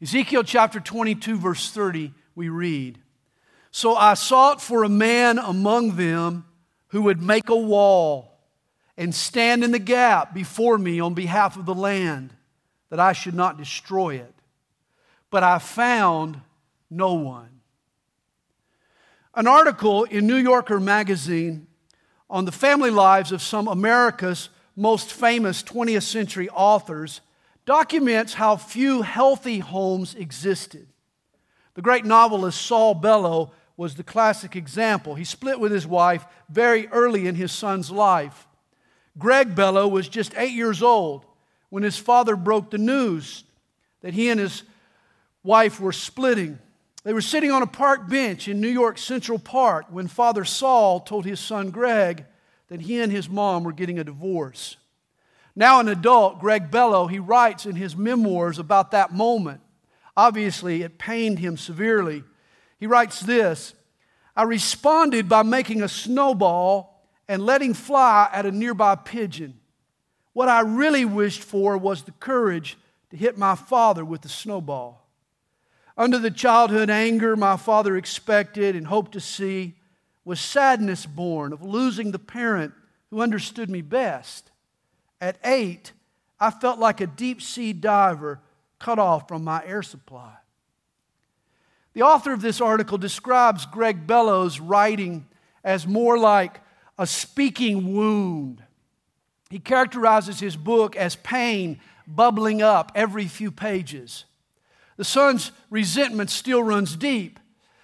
Ezekiel chapter 22, verse 30, we read So I sought for a man among them who would make a wall and stand in the gap before me on behalf of the land, that I should not destroy it. But I found no one. An article in New Yorker magazine on the family lives of some America's most famous 20th century authors documents how few healthy homes existed. The great novelist Saul Bellow was the classic example. He split with his wife very early in his son's life. Greg Bellow was just eight years old when his father broke the news that he and his wife were splitting. They were sitting on a park bench in New York Central Park when Father Saul told his son Greg that he and his mom were getting a divorce. Now, an adult, Greg Bellow, he writes in his memoirs about that moment. Obviously, it pained him severely. He writes this I responded by making a snowball and letting fly at a nearby pigeon. What I really wished for was the courage to hit my father with the snowball. Under the childhood anger my father expected and hoped to see was sadness born of losing the parent who understood me best. At eight, I felt like a deep sea diver cut off from my air supply. The author of this article describes Greg Bellow's writing as more like a speaking wound. He characterizes his book as pain bubbling up every few pages. The son's resentment still runs deep.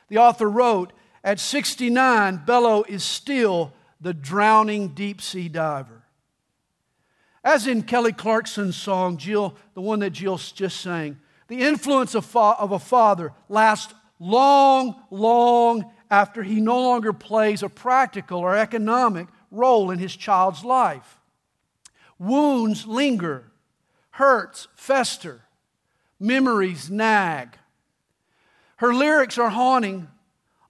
The author wrote, At 69, Bellow is still the drowning deep sea diver. As in Kelly Clarkson's song, Jill, the one that Jill just sang, the influence of, fa- of a father lasts long, long after he no longer plays a practical or economic role in his child's life. Wounds linger, hurts fester, memories nag. Her lyrics are haunting.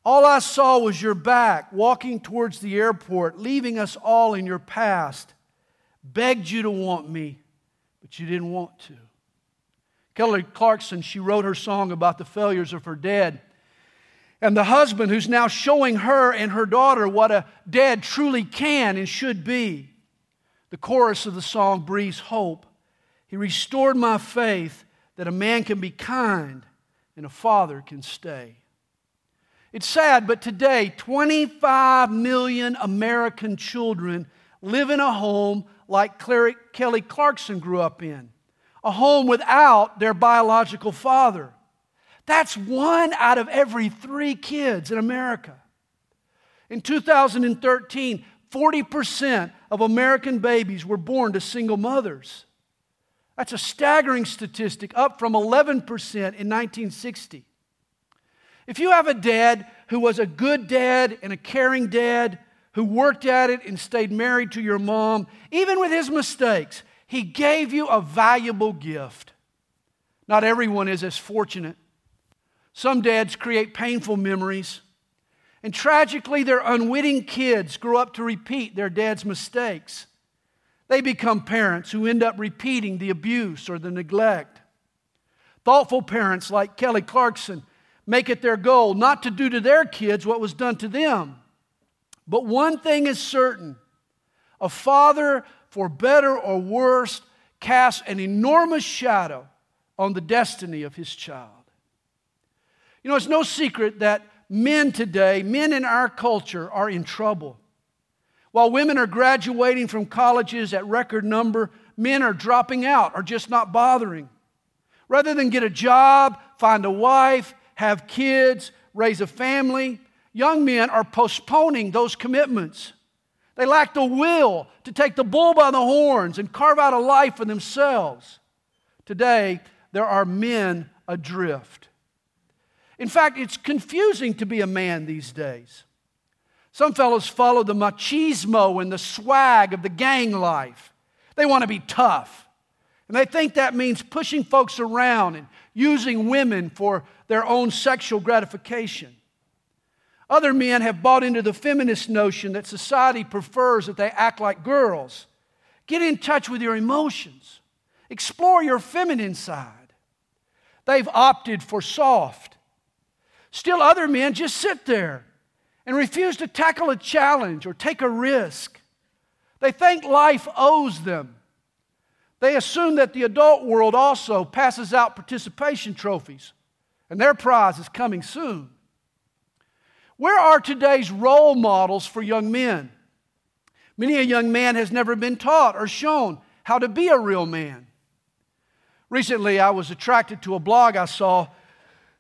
All I saw was your back walking towards the airport, leaving us all in your past begged you to want me, but you didn't want to. Kelly Clarkson, she wrote her song about the failures of her dad. And the husband who's now showing her and her daughter what a dad truly can and should be. The chorus of the song breathes hope. He restored my faith that a man can be kind and a father can stay. It's sad, but today, 25 million American children live in a home like Kelly Clarkson grew up in, a home without their biological father. That's one out of every three kids in America. In 2013, 40% of American babies were born to single mothers. That's a staggering statistic, up from 11% in 1960. If you have a dad who was a good dad and a caring dad who worked at it and stayed married to your mom, even with his mistakes, he gave you a valuable gift. Not everyone is as fortunate. Some dads create painful memories. And tragically, their unwitting kids grow up to repeat their dad's mistakes. They become parents who end up repeating the abuse or the neglect. Thoughtful parents like Kelly Clarkson make it their goal not to do to their kids what was done to them. But one thing is certain a father, for better or worse, casts an enormous shadow on the destiny of his child. You know, it's no secret that men today, men in our culture, are in trouble. While women are graduating from colleges at record number, men are dropping out or just not bothering. Rather than get a job, find a wife, have kids, raise a family, young men are postponing those commitments. They lack the will to take the bull by the horns and carve out a life for themselves. Today, there are men adrift. In fact, it's confusing to be a man these days. Some fellows follow the machismo and the swag of the gang life. They want to be tough. And they think that means pushing folks around and using women for their own sexual gratification. Other men have bought into the feminist notion that society prefers that they act like girls. Get in touch with your emotions, explore your feminine side. They've opted for soft. Still, other men just sit there and refuse to tackle a challenge or take a risk. They think life owes them. They assume that the adult world also passes out participation trophies, and their prize is coming soon. Where are today's role models for young men? Many a young man has never been taught or shown how to be a real man. Recently, I was attracted to a blog I saw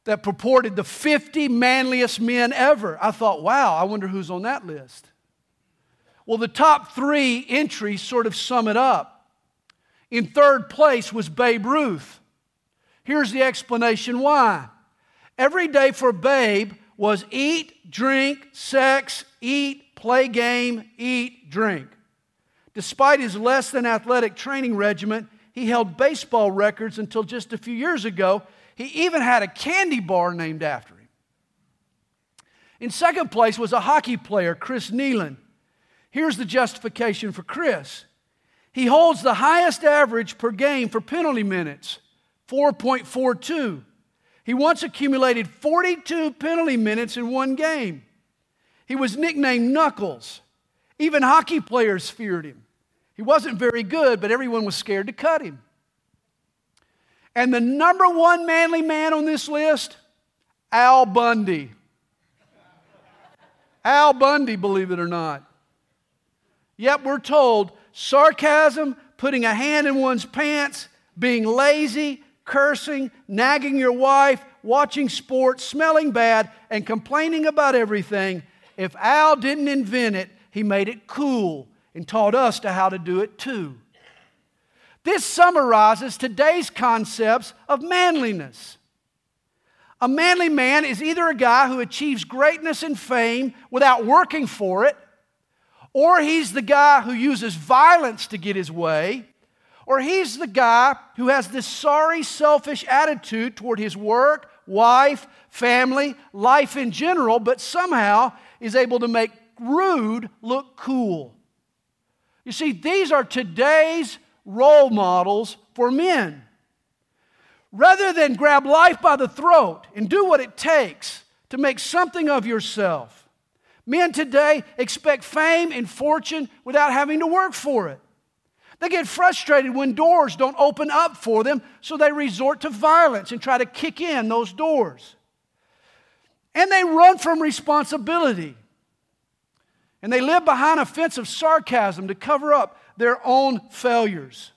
that purported the 50 manliest men ever. I thought, wow, I wonder who's on that list. Well, the top three entries sort of sum it up. In third place was Babe Ruth. Here's the explanation why. Every day for Babe was eat, drink, sex, eat, play game, eat, drink. Despite his less than athletic training regimen, he held baseball records until just a few years ago. He even had a candy bar named after him. In second place was a hockey player, Chris Nilan. Here's the justification for Chris he holds the highest average per game for penalty minutes 4.42. He once accumulated 42 penalty minutes in one game. He was nicknamed Knuckles. Even hockey players feared him. He wasn't very good, but everyone was scared to cut him. And the number one manly man on this list, Al Bundy. Al Bundy, believe it or not. Yet we're told sarcasm, putting a hand in one's pants, being lazy, cursing, nagging your wife, watching sports, smelling bad, and complaining about everything. If Al didn't invent it, he made it cool and taught us to how to do it too. This summarizes today's concepts of manliness. A manly man is either a guy who achieves greatness and fame without working for it, or he's the guy who uses violence to get his way, or he's the guy who has this sorry, selfish attitude toward his work, wife, family, life in general, but somehow is able to make rude look cool. You see, these are today's role models for men. Rather than grab life by the throat and do what it takes to make something of yourself, men today expect fame and fortune without having to work for it. They get frustrated when doors don't open up for them, so they resort to violence and try to kick in those doors. And they run from responsibility. And they live behind a fence of sarcasm to cover up their own failures.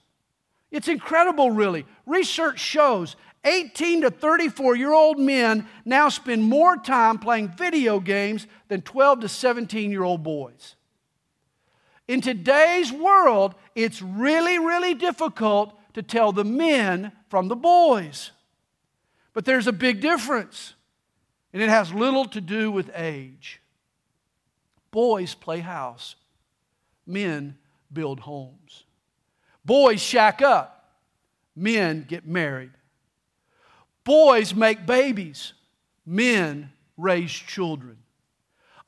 It's incredible, really. Research shows 18 to 34 year old men now spend more time playing video games than 12 to 17 year old boys. In today's world, it's really, really difficult to tell the men from the boys. But there's a big difference, and it has little to do with age. Boys play house, men build homes. Boys shack up, men get married. Boys make babies, men raise children.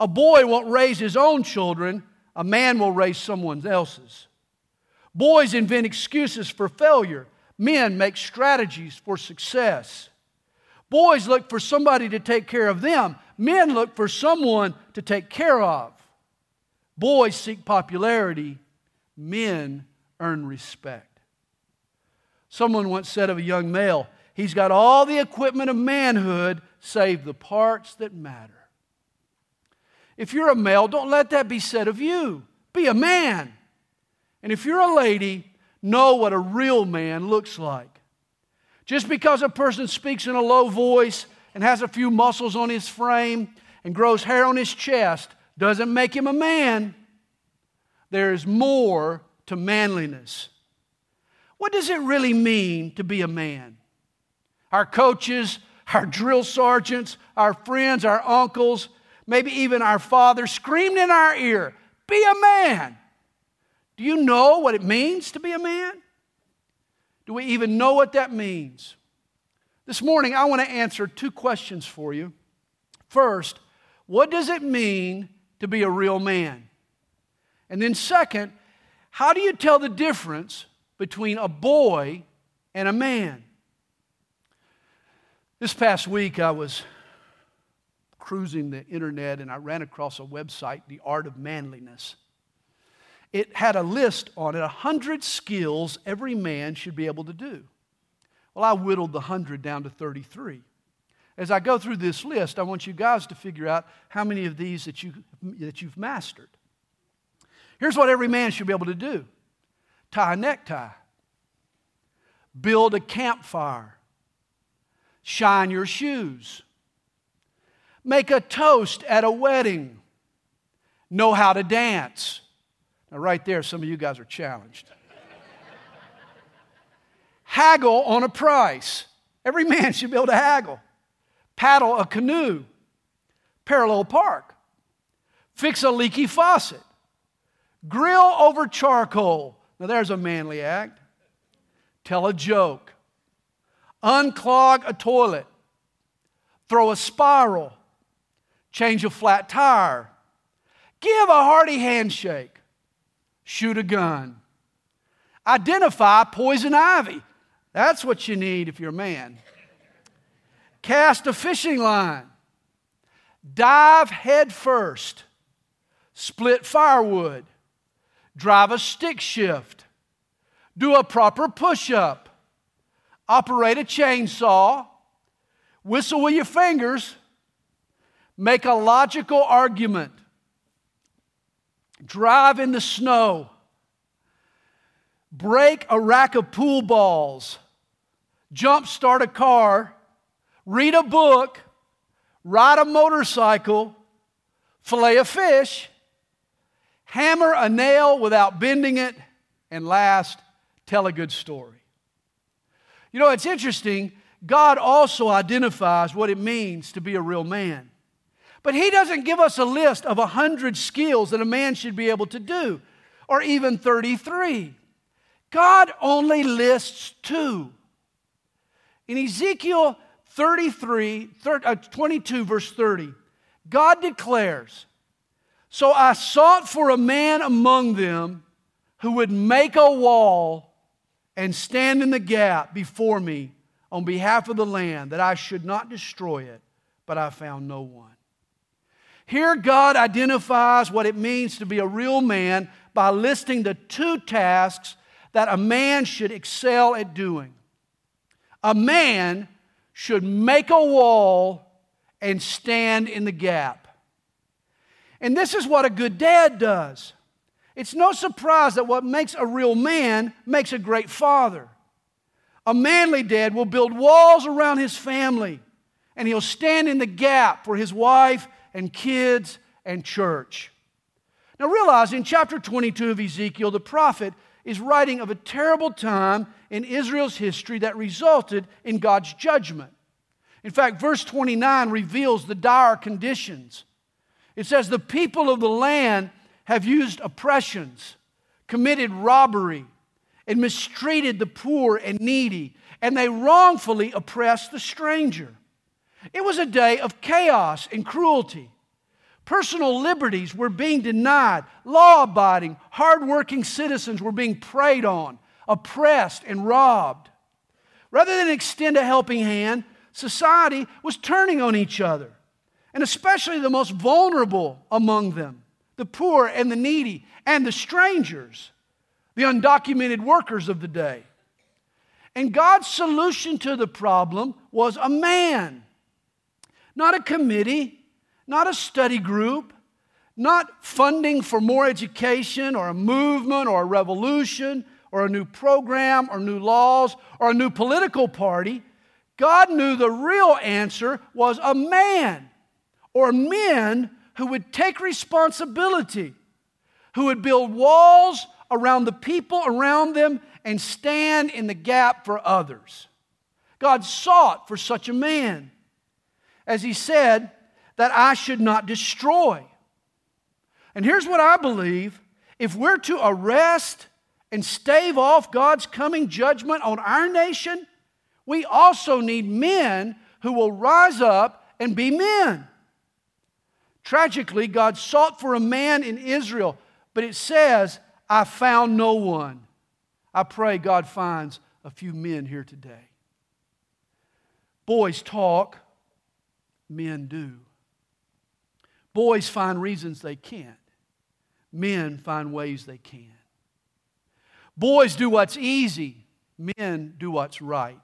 A boy won't raise his own children, a man will raise someone else's. Boys invent excuses for failure, men make strategies for success. Boys look for somebody to take care of them, men look for someone to take care of. Boys seek popularity, men earn respect. Someone once said of a young male, he's got all the equipment of manhood save the parts that matter. If you're a male, don't let that be said of you. Be a man. And if you're a lady, know what a real man looks like. Just because a person speaks in a low voice and has a few muscles on his frame and grows hair on his chest doesn't make him a man. There is more to manliness. What does it really mean to be a man? Our coaches, our drill sergeants, our friends, our uncles, maybe even our father screamed in our ear, Be a man. Do you know what it means to be a man? Do we even know what that means? This morning, I want to answer two questions for you. First, what does it mean to be a real man? And then, second, how do you tell the difference between a boy and a man? This past week, I was cruising the internet and I ran across a website, The Art of Manliness. It had a list on it, 100 skills every man should be able to do. Well, I whittled the 100 down to 33. As I go through this list, I want you guys to figure out how many of these that, you, that you've mastered. Here's what every man should be able to do tie a necktie, build a campfire, shine your shoes, make a toast at a wedding, know how to dance. Now, right there, some of you guys are challenged. haggle on a price. Every man should be able to haggle. Paddle a canoe, parallel park, fix a leaky faucet, grill over charcoal. Now, there's a manly act. Tell a joke, unclog a toilet, throw a spiral, change a flat tire, give a hearty handshake, shoot a gun, identify poison ivy. That's what you need if you're a man. Cast a fishing line, dive head first, split firewood, drive a stick shift, do a proper push up, operate a chainsaw, whistle with your fingers, make a logical argument, drive in the snow, break a rack of pool balls, jump start a car, read a book, ride a motorcycle, fillet a fish, hammer a nail without bending it, and last, tell a good story. You know, it's interesting. God also identifies what it means to be a real man. But He doesn't give us a list of 100 skills that a man should be able to do, or even 33. God only lists two. In Ezekiel 33, uh, 22, verse 30, God declares, So I sought for a man among them who would make a wall and stand in the gap before me on behalf of the land that I should not destroy it, but I found no one. Here, God identifies what it means to be a real man by listing the two tasks that a man should excel at doing. A man should make a wall and stand in the gap. And this is what a good dad does. It's no surprise that what makes a real man makes a great father. A manly dad will build walls around his family and he'll stand in the gap for his wife and kids and church. Now, realize in chapter 22 of Ezekiel, the prophet is writing of a terrible time in Israel's history that resulted in God's judgment. In fact, verse 29 reveals the dire conditions. It says, The people of the land have used oppressions, committed robbery, and mistreated the poor and needy, and they wrongfully oppressed the stranger. It was a day of chaos and cruelty. Personal liberties were being denied. Law abiding, hard-working citizens were being preyed on, oppressed, and robbed. Rather than extend a helping hand, society was turning on each other, and especially the most vulnerable among them the poor and the needy and the strangers, the undocumented workers of the day. And God's solution to the problem was a man, not a committee, not a study group, not funding for more education or a movement or a revolution or a new program or new laws or a new political party. God knew the real answer was a man or men who would take responsibility, who would build walls around the people around them and stand in the gap for others. God sought for such a man. As he said, that I should not destroy. And here's what I believe if we're to arrest and stave off God's coming judgment on our nation, we also need men who will rise up and be men. Tragically, God sought for a man in Israel, but it says, I found no one. I pray God finds a few men here today. Boys talk, men do. Boys find reasons they can't, men find ways they can. Boys do what's easy, men do what's right.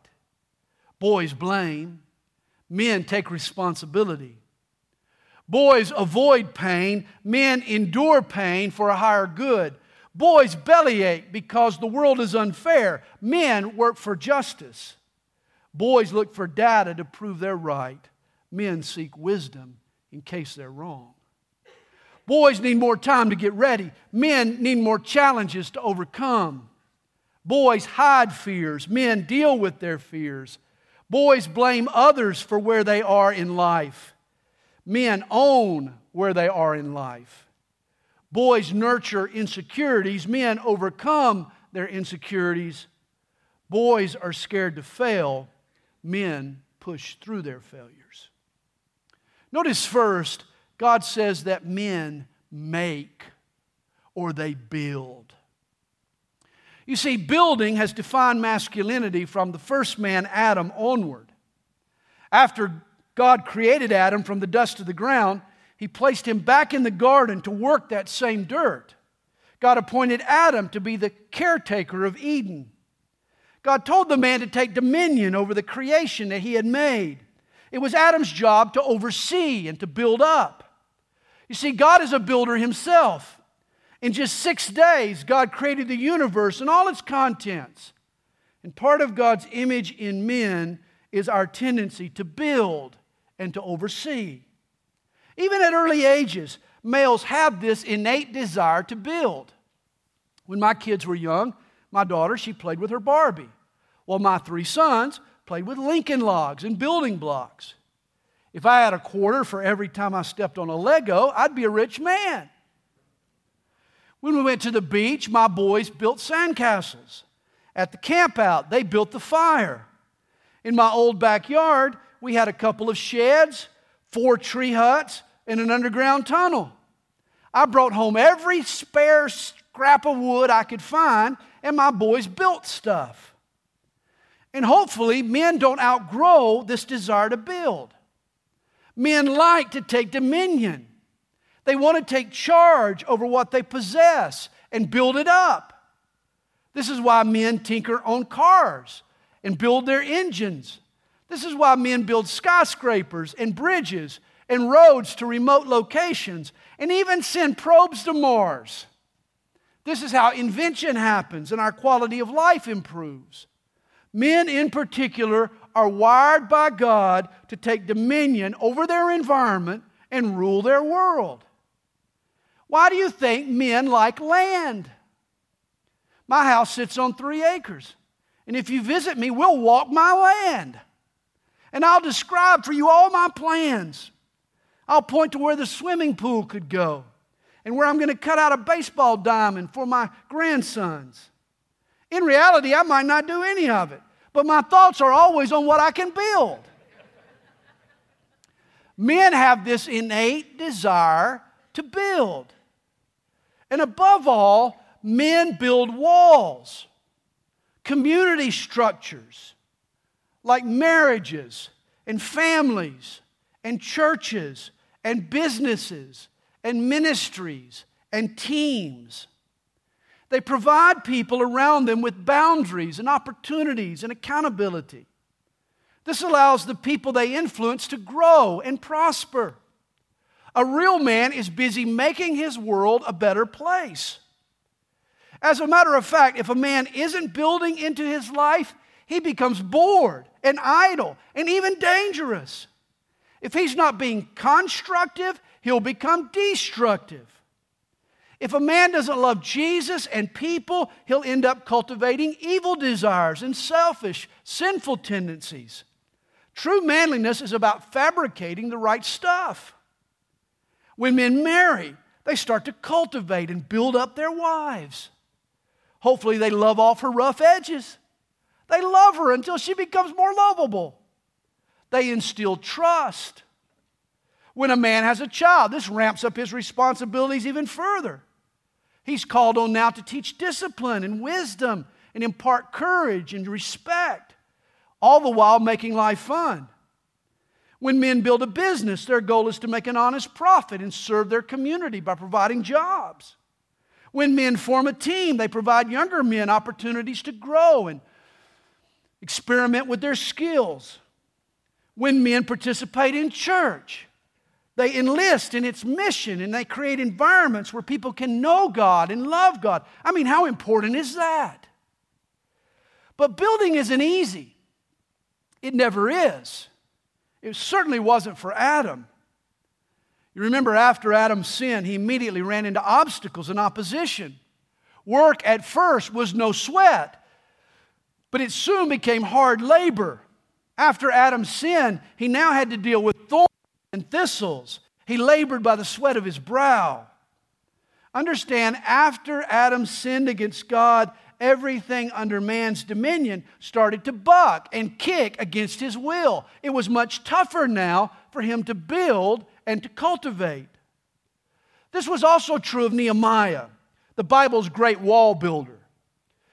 Boys blame, men take responsibility. Boys avoid pain, men endure pain for a higher good. Boys bellyache because the world is unfair, men work for justice. Boys look for data to prove they're right, men seek wisdom in case they're wrong. Boys need more time to get ready, men need more challenges to overcome. Boys hide fears, men deal with their fears. Boys blame others for where they are in life. Men own where they are in life. Boys nurture insecurities, men overcome their insecurities. Boys are scared to fail, men push through their failures. Notice first, God says that men make or they build. You see, building has defined masculinity from the first man, Adam, onward. After God created Adam from the dust of the ground, he placed him back in the garden to work that same dirt. God appointed Adam to be the caretaker of Eden. God told the man to take dominion over the creation that he had made. It was Adam's job to oversee and to build up. You see, God is a builder himself. In just six days, God created the universe and all its contents. And part of God's image in men is our tendency to build and to oversee. Even at early ages, males have this innate desire to build. When my kids were young, my daughter, she played with her Barbie. While my three sons played with Lincoln logs and building blocks. If I had a quarter for every time I stepped on a Lego, I'd be a rich man. When we went to the beach, my boys built sandcastles. At the campout, they built the fire. In my old backyard, we had a couple of sheds, four tree huts, and an underground tunnel. I brought home every spare scrap of wood I could find, and my boys built stuff. And hopefully, men don't outgrow this desire to build. Men like to take dominion. They want to take charge over what they possess and build it up. This is why men tinker on cars and build their engines. This is why men build skyscrapers and bridges and roads to remote locations and even send probes to Mars. This is how invention happens and our quality of life improves. Men, in particular, are wired by God to take dominion over their environment and rule their world. Why do you think men like land? My house sits on three acres. And if you visit me, we'll walk my land. And I'll describe for you all my plans. I'll point to where the swimming pool could go and where I'm going to cut out a baseball diamond for my grandsons. In reality, I might not do any of it but my thoughts are always on what I can build. Men have this innate desire to build. And above all, men build walls, community structures like marriages and families and churches and businesses and ministries and teams. They provide people around them with boundaries and opportunities and accountability. This allows the people they influence to grow and prosper. A real man is busy making his world a better place. As a matter of fact, if a man isn't building into his life, he becomes bored and idle and even dangerous. If he's not being constructive, he'll become destructive. If a man doesn't love Jesus and people, he'll end up cultivating evil desires and selfish, sinful tendencies. True manliness is about fabricating the right stuff. When men marry, they start to cultivate and build up their wives. Hopefully, they love off her rough edges. They love her until she becomes more lovable. They instill trust. When a man has a child, this ramps up his responsibilities even further. He's called on now to teach discipline and wisdom and impart courage and respect, all the while making life fun. When men build a business, their goal is to make an honest profit and serve their community by providing jobs. When men form a team, they provide younger men opportunities to grow and experiment with their skills. When men participate in church, they enlist in its mission and they create environments where people can know God and love God. I mean, how important is that? But building isn't easy. It never is. It certainly wasn't for Adam. You remember after Adam's sin, he immediately ran into obstacles and opposition. Work at first was no sweat, but it soon became hard labor. After Adam's sin, he now had to deal with thorns and thistles. He labored by the sweat of his brow. Understand, after Adam sinned against God, everything under man's dominion started to buck and kick against his will. It was much tougher now for him to build and to cultivate. This was also true of Nehemiah, the Bible's great wall builder.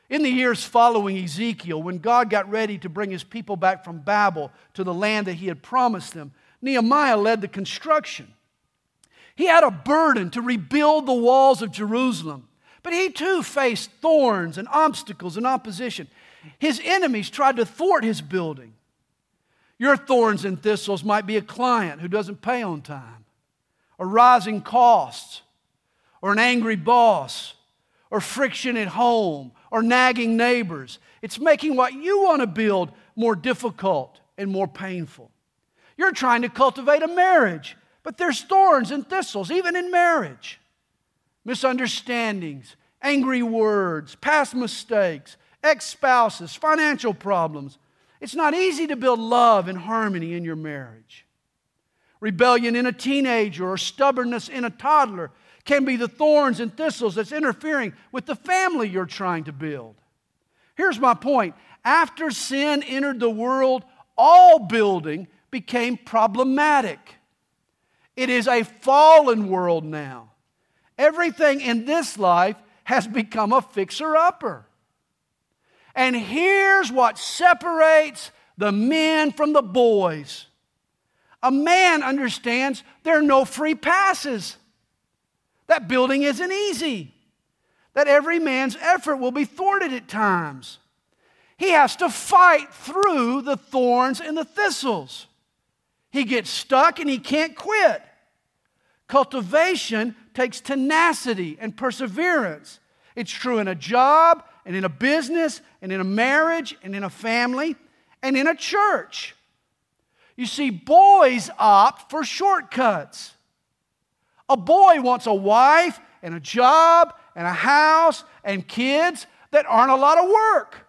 In the years following Ezekiel, when God got ready to bring his people back from Babel to the land that he had promised them, Nehemiah led the construction. He had a burden to rebuild the walls of Jerusalem. But he too faced thorns and obstacles and opposition. His enemies tried to thwart his building. Your thorns and thistles might be a client who doesn't pay on time, or rising costs, or an angry boss, or friction at home, or nagging neighbors. It's making what you want to build more difficult and more painful. You're trying to cultivate a marriage, but there's thorns and thistles, even in marriage misunderstandings, angry words, past mistakes, ex spouses, financial problems. It's not easy to build love and harmony in your marriage. Rebellion in a teenager or stubbornness in a toddler can be the thorns and thistles that's interfering with the family you're trying to build. Here's my point after sin entered the world, all building became problematic. It is a fallen world now. Everything in this life has become a fixer upper. And here's what separates the men from the boys a man understands there are no free passes, that building isn't easy, that every man's effort will be thwarted at times. He has to fight through the thorns and the thistles. He gets stuck and he can't quit. Cultivation takes tenacity and perseverance. It's true in a job, and in a business, and in a marriage, and in a family, and in a church. You see, boys opt for shortcuts. A boy wants a wife and a job and a house and kids that aren't a lot of work.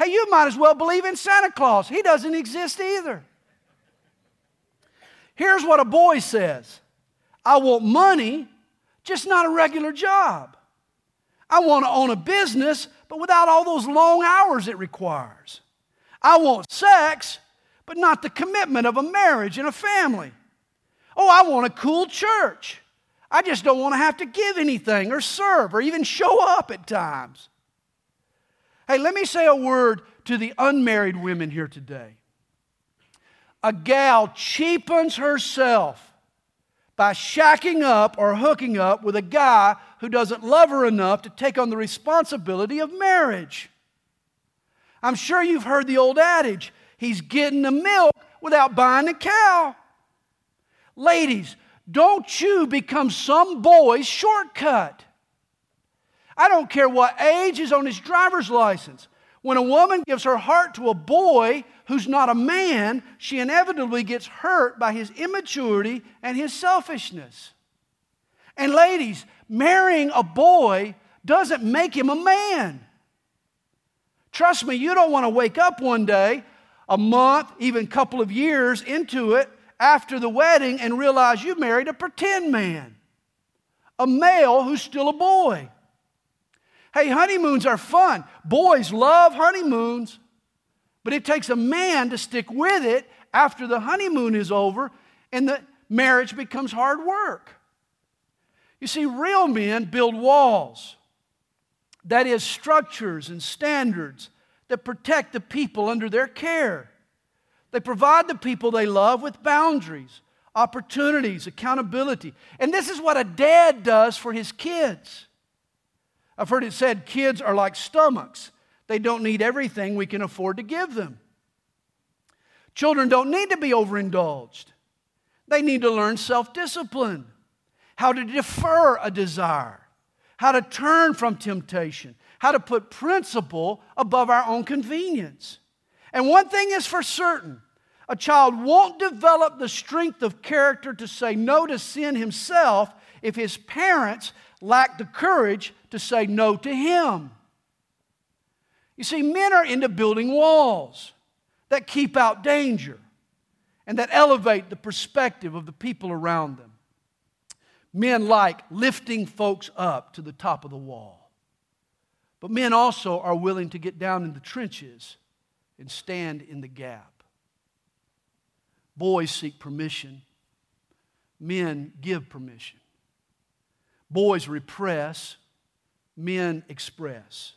Hey, you might as well believe in Santa Claus. He doesn't exist either. Here's what a boy says I want money, just not a regular job. I want to own a business, but without all those long hours it requires. I want sex, but not the commitment of a marriage and a family. Oh, I want a cool church. I just don't want to have to give anything or serve or even show up at times. Hey, let me say a word to the unmarried women here today. A gal cheapens herself by shacking up or hooking up with a guy who doesn't love her enough to take on the responsibility of marriage. I'm sure you've heard the old adage he's getting the milk without buying the cow. Ladies, don't you become some boy's shortcut. I don't care what age is on his driver's license. When a woman gives her heart to a boy who's not a man, she inevitably gets hurt by his immaturity and his selfishness. And ladies, marrying a boy doesn't make him a man. Trust me, you don't want to wake up one day, a month, even couple of years into it, after the wedding, and realize you married a pretend man, a male who's still a boy. Hey, honeymoons are fun. Boys love honeymoons. But it takes a man to stick with it after the honeymoon is over and the marriage becomes hard work. You see, real men build walls, that is, structures and standards that protect the people under their care. They provide the people they love with boundaries, opportunities, accountability. And this is what a dad does for his kids. I've heard it said kids are like stomachs, they don't need everything we can afford to give them. Children don't need to be overindulged, they need to learn self discipline, how to defer a desire, how to turn from temptation, how to put principle above our own convenience. And one thing is for certain a child won't develop the strength of character to say no to sin himself if his parents lack the courage to say no to him. You see, men are into building walls that keep out danger and that elevate the perspective of the people around them. Men like lifting folks up to the top of the wall. But men also are willing to get down in the trenches and stand in the gap. Boys seek permission, men give permission. Boys repress, men express.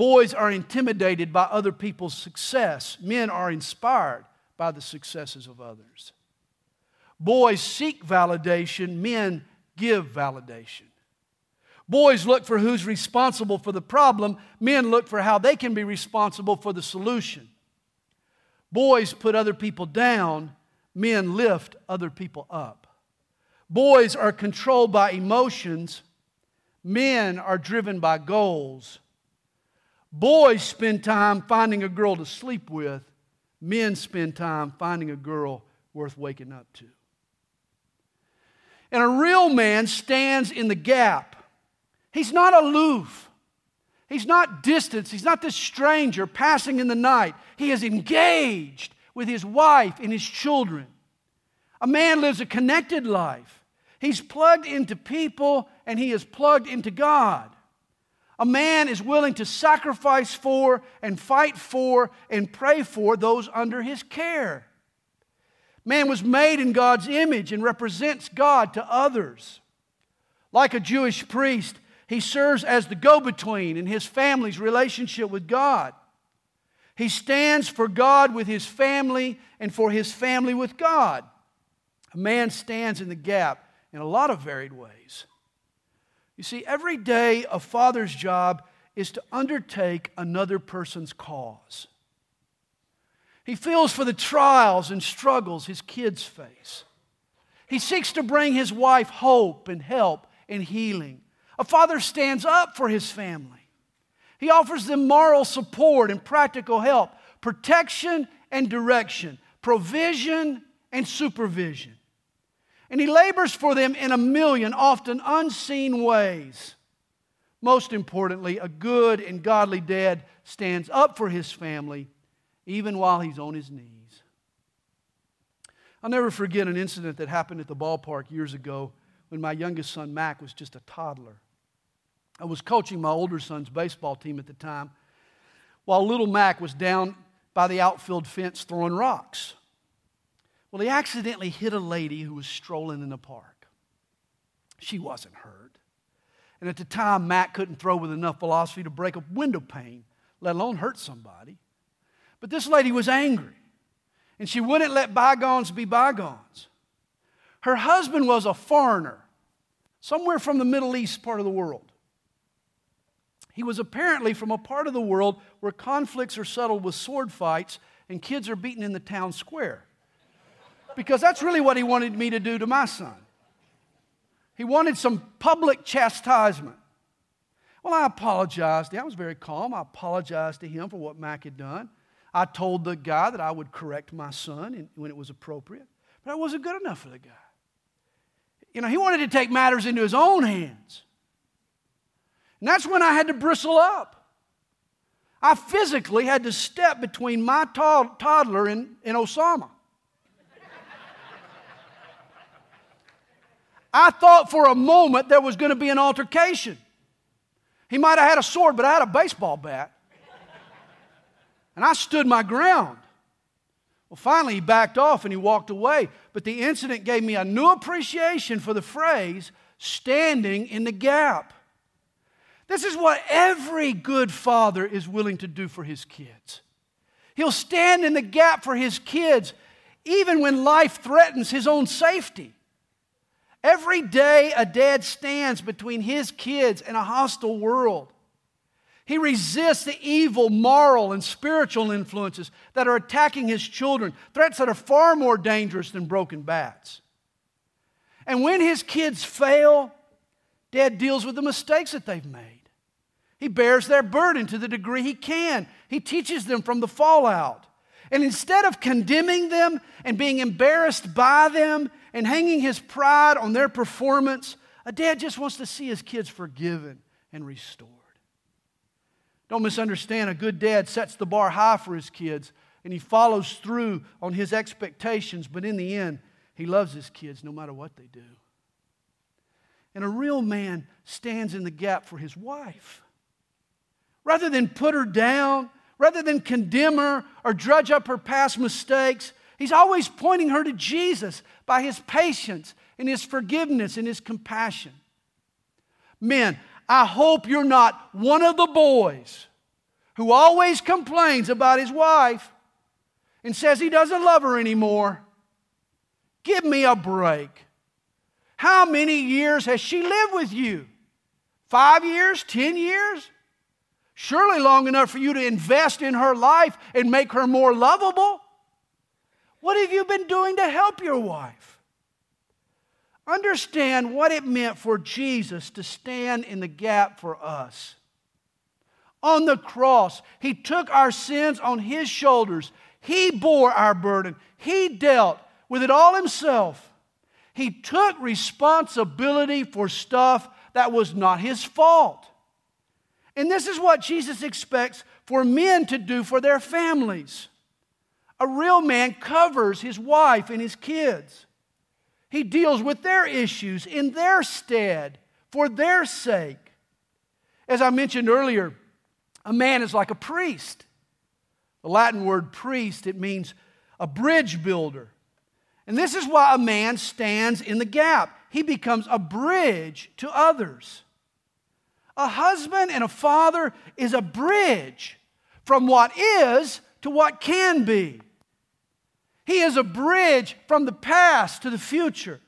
Boys are intimidated by other people's success, men are inspired by the successes of others. Boys seek validation, men give validation. Boys look for who's responsible for the problem, men look for how they can be responsible for the solution. Boys put other people down, men lift other people up. Boys are controlled by emotions, men are driven by goals. Boys spend time finding a girl to sleep with, men spend time finding a girl worth waking up to. And a real man stands in the gap. He's not aloof. He's not distant. He's not this stranger passing in the night. He is engaged with his wife and his children. A man lives a connected life. He's plugged into people and he is plugged into God. A man is willing to sacrifice for and fight for and pray for those under his care. Man was made in God's image and represents God to others. Like a Jewish priest, he serves as the go between in his family's relationship with God. He stands for God with his family and for his family with God. A man stands in the gap in a lot of varied ways. You see, every day a father's job is to undertake another person's cause. He feels for the trials and struggles his kids face. He seeks to bring his wife hope and help and healing. A father stands up for his family. He offers them moral support and practical help, protection and direction, provision and supervision. And he labors for them in a million, often unseen ways. Most importantly, a good and godly dad stands up for his family even while he's on his knees. I'll never forget an incident that happened at the ballpark years ago when my youngest son, Mac, was just a toddler. I was coaching my older son's baseball team at the time while little Mac was down by the outfield fence throwing rocks. Well, he accidentally hit a lady who was strolling in the park. She wasn't hurt. And at the time, Matt couldn't throw with enough velocity to break a window pane, let alone hurt somebody. But this lady was angry, and she wouldn't let bygones be bygones. Her husband was a foreigner, somewhere from the Middle East part of the world. He was apparently from a part of the world where conflicts are settled with sword fights and kids are beaten in the town square. Because that's really what he wanted me to do to my son. He wanted some public chastisement. Well, I apologized. I was very calm. I apologized to him for what Mac had done. I told the guy that I would correct my son when it was appropriate, but I wasn't good enough for the guy. You know, he wanted to take matters into his own hands. And that's when I had to bristle up. I physically had to step between my toddler and, and Osama. I thought for a moment there was going to be an altercation. He might have had a sword, but I had a baseball bat. And I stood my ground. Well, finally, he backed off and he walked away. But the incident gave me a new appreciation for the phrase standing in the gap. This is what every good father is willing to do for his kids. He'll stand in the gap for his kids, even when life threatens his own safety. Every day, a dad stands between his kids and a hostile world. He resists the evil moral and spiritual influences that are attacking his children, threats that are far more dangerous than broken bats. And when his kids fail, dad deals with the mistakes that they've made. He bears their burden to the degree he can. He teaches them from the fallout. And instead of condemning them and being embarrassed by them and hanging his pride on their performance, a dad just wants to see his kids forgiven and restored. Don't misunderstand, a good dad sets the bar high for his kids and he follows through on his expectations, but in the end, he loves his kids no matter what they do. And a real man stands in the gap for his wife. Rather than put her down, rather than condemn her or drudge up her past mistakes, he's always pointing her to Jesus by his patience and his forgiveness and his compassion. Men, I hope you're not one of the boys who always complains about his wife and says he doesn't love her anymore. Give me a break. How many years has she lived with you? Five years? Ten years? Surely long enough for you to invest in her life and make her more lovable. What have you been doing to help your wife? Understand what it meant for Jesus to stand in the gap for us. On the cross, He took our sins on His shoulders. He bore our burden. He dealt with it all Himself. He took responsibility for stuff that was not His fault. And this is what Jesus expects for men to do for their families. A real man covers his wife and his kids. He deals with their issues in their stead for their sake. As I mentioned earlier, a man is like a priest. The Latin word priest, it means a bridge builder. And this is why a man stands in the gap. He becomes a bridge to others. A husband and a father is a bridge from what is to what can be. He is a bridge from the past to the future.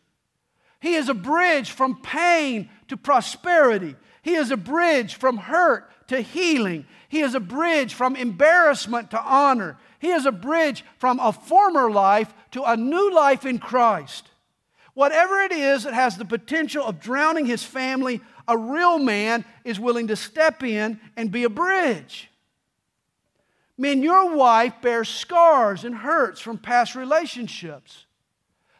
He is a bridge from pain to prosperity. He is a bridge from hurt to healing. He is a bridge from embarrassment to honor. He is a bridge from a former life to a new life in Christ. Whatever it is that has the potential of drowning his family, a real man is willing to step in and be a bridge. Men, your wife bears scars and hurts from past relationships.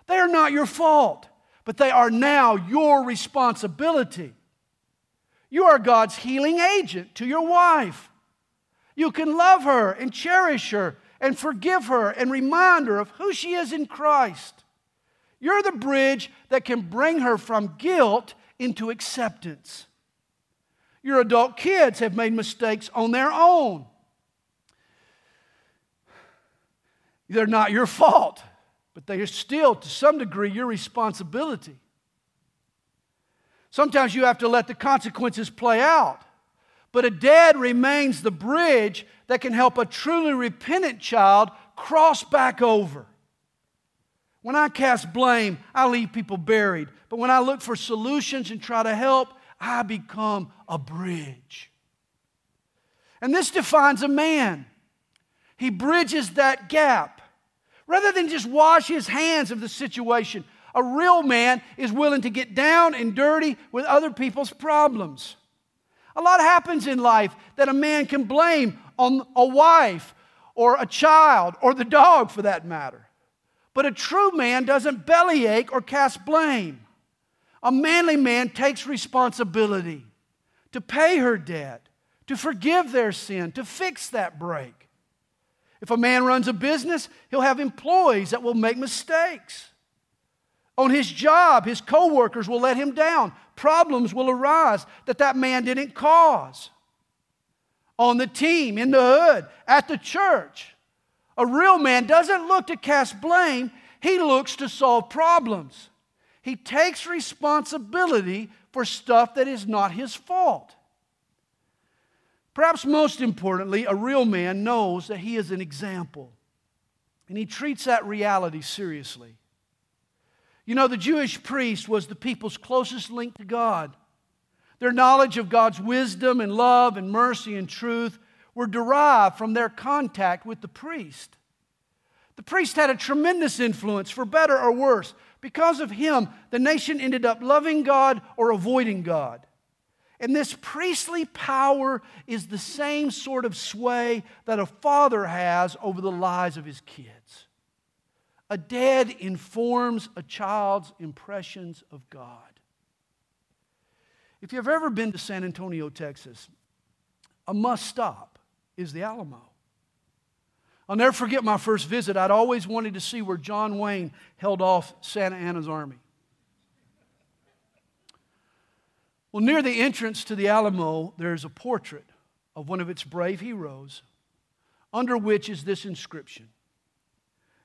They are not your fault, but they are now your responsibility. You are God's healing agent to your wife. You can love her and cherish her and forgive her and remind her of who she is in Christ. You're the bridge that can bring her from guilt into acceptance. Your adult kids have made mistakes on their own. They're not your fault, but they are still, to some degree, your responsibility. Sometimes you have to let the consequences play out. But a dad remains the bridge that can help a truly repentant child cross back over. When I cast blame, I leave people buried. But when I look for solutions and try to help, I become a bridge. And this defines a man. He bridges that gap. Rather than just wash his hands of the situation, a real man is willing to get down and dirty with other people's problems. A lot happens in life that a man can blame on a wife or a child or the dog for that matter. But a true man doesn't bellyache or cast blame. A manly man takes responsibility to pay her debt, to forgive their sin, to fix that break. If a man runs a business, he'll have employees that will make mistakes. On his job, his coworkers will let him down. Problems will arise that that man didn't cause. On the team, in the hood, at the church, a real man doesn't look to cast blame, he looks to solve problems. He takes responsibility for stuff that is not his fault. Perhaps most importantly, a real man knows that he is an example, and he treats that reality seriously. You know, the Jewish priest was the people's closest link to God. Their knowledge of God's wisdom and love and mercy and truth were derived from their contact with the priest. The priest had a tremendous influence, for better or worse. Because of him, the nation ended up loving God or avoiding God. And this priestly power is the same sort of sway that a father has over the lives of his kids. A dad informs a child's impressions of God. If you've ever been to San Antonio, Texas, a must stop is the Alamo. I'll never forget my first visit. I'd always wanted to see where John Wayne held off Santa Anna's army. Well, near the entrance to the Alamo, there's a portrait of one of its brave heroes, under which is this inscription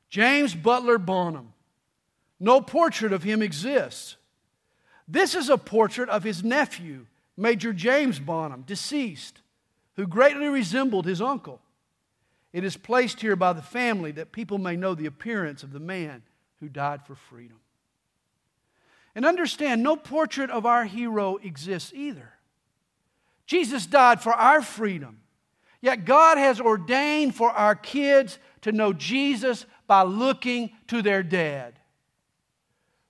James Butler Bonham. No portrait of him exists. This is a portrait of his nephew, Major James Bonham, deceased, who greatly resembled his uncle. It is placed here by the family that people may know the appearance of the man who died for freedom. And understand, no portrait of our hero exists either. Jesus died for our freedom. Yet God has ordained for our kids to know Jesus by looking to their dad.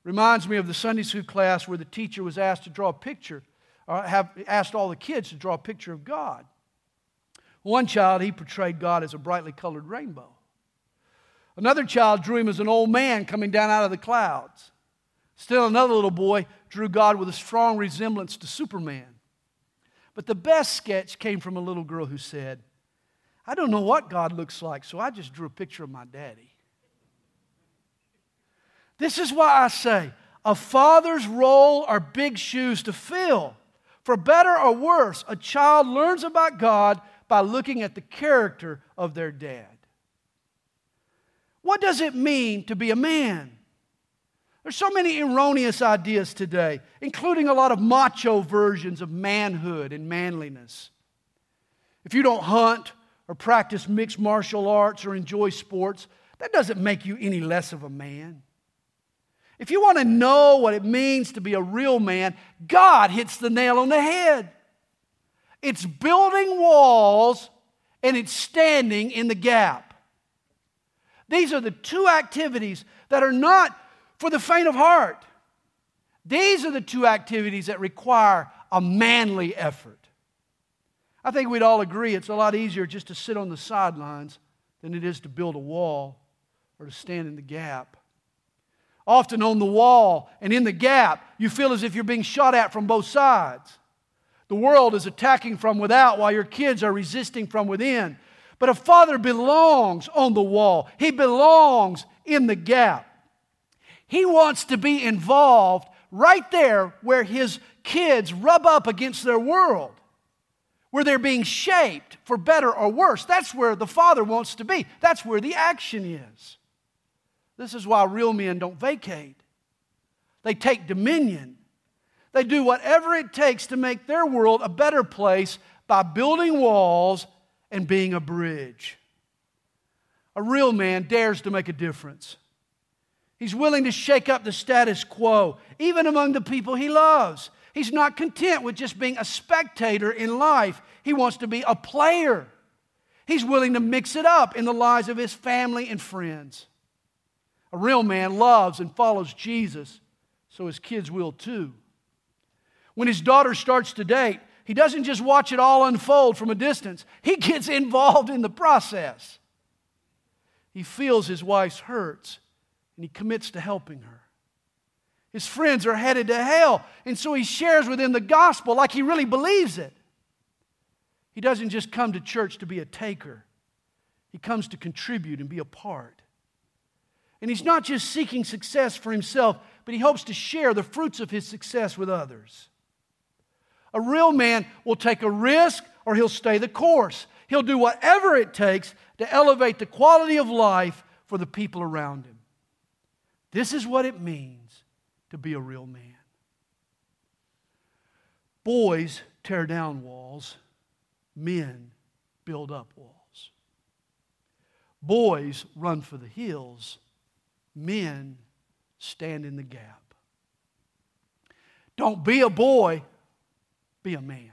Reminds me of the Sunday school class where the teacher was asked to draw a picture, or have asked all the kids to draw a picture of God. One child, he portrayed God as a brightly colored rainbow. Another child drew him as an old man coming down out of the clouds. Still, another little boy drew God with a strong resemblance to Superman. But the best sketch came from a little girl who said, I don't know what God looks like, so I just drew a picture of my daddy. This is why I say a father's role are big shoes to fill. For better or worse, a child learns about God by looking at the character of their dad. What does it mean to be a man? There's so many erroneous ideas today, including a lot of macho versions of manhood and manliness. If you don't hunt or practice mixed martial arts or enjoy sports, that doesn't make you any less of a man. If you want to know what it means to be a real man, God hits the nail on the head. It's building walls and it's standing in the gap. These are the two activities that are not for the faint of heart. These are the two activities that require a manly effort. I think we'd all agree it's a lot easier just to sit on the sidelines than it is to build a wall or to stand in the gap. Often on the wall and in the gap, you feel as if you're being shot at from both sides. The world is attacking from without while your kids are resisting from within. But a father belongs on the wall, he belongs in the gap. He wants to be involved right there where his kids rub up against their world, where they're being shaped for better or worse. That's where the father wants to be, that's where the action is. This is why real men don't vacate, they take dominion. They do whatever it takes to make their world a better place by building walls and being a bridge. A real man dares to make a difference. He's willing to shake up the status quo, even among the people he loves. He's not content with just being a spectator in life, he wants to be a player. He's willing to mix it up in the lives of his family and friends. A real man loves and follows Jesus, so his kids will too. When his daughter starts to date, he doesn't just watch it all unfold from a distance, he gets involved in the process. He feels his wife's hurts and he commits to helping her. His friends are headed to hell, and so he shares with them the gospel like he really believes it. He doesn't just come to church to be a taker, he comes to contribute and be a part. And he's not just seeking success for himself, but he hopes to share the fruits of his success with others. A real man will take a risk or he'll stay the course. He'll do whatever it takes to elevate the quality of life for the people around him. This is what it means to be a real man. Boys tear down walls, men build up walls. Boys run for the hills, men stand in the gap. Don't be a boy, be a man.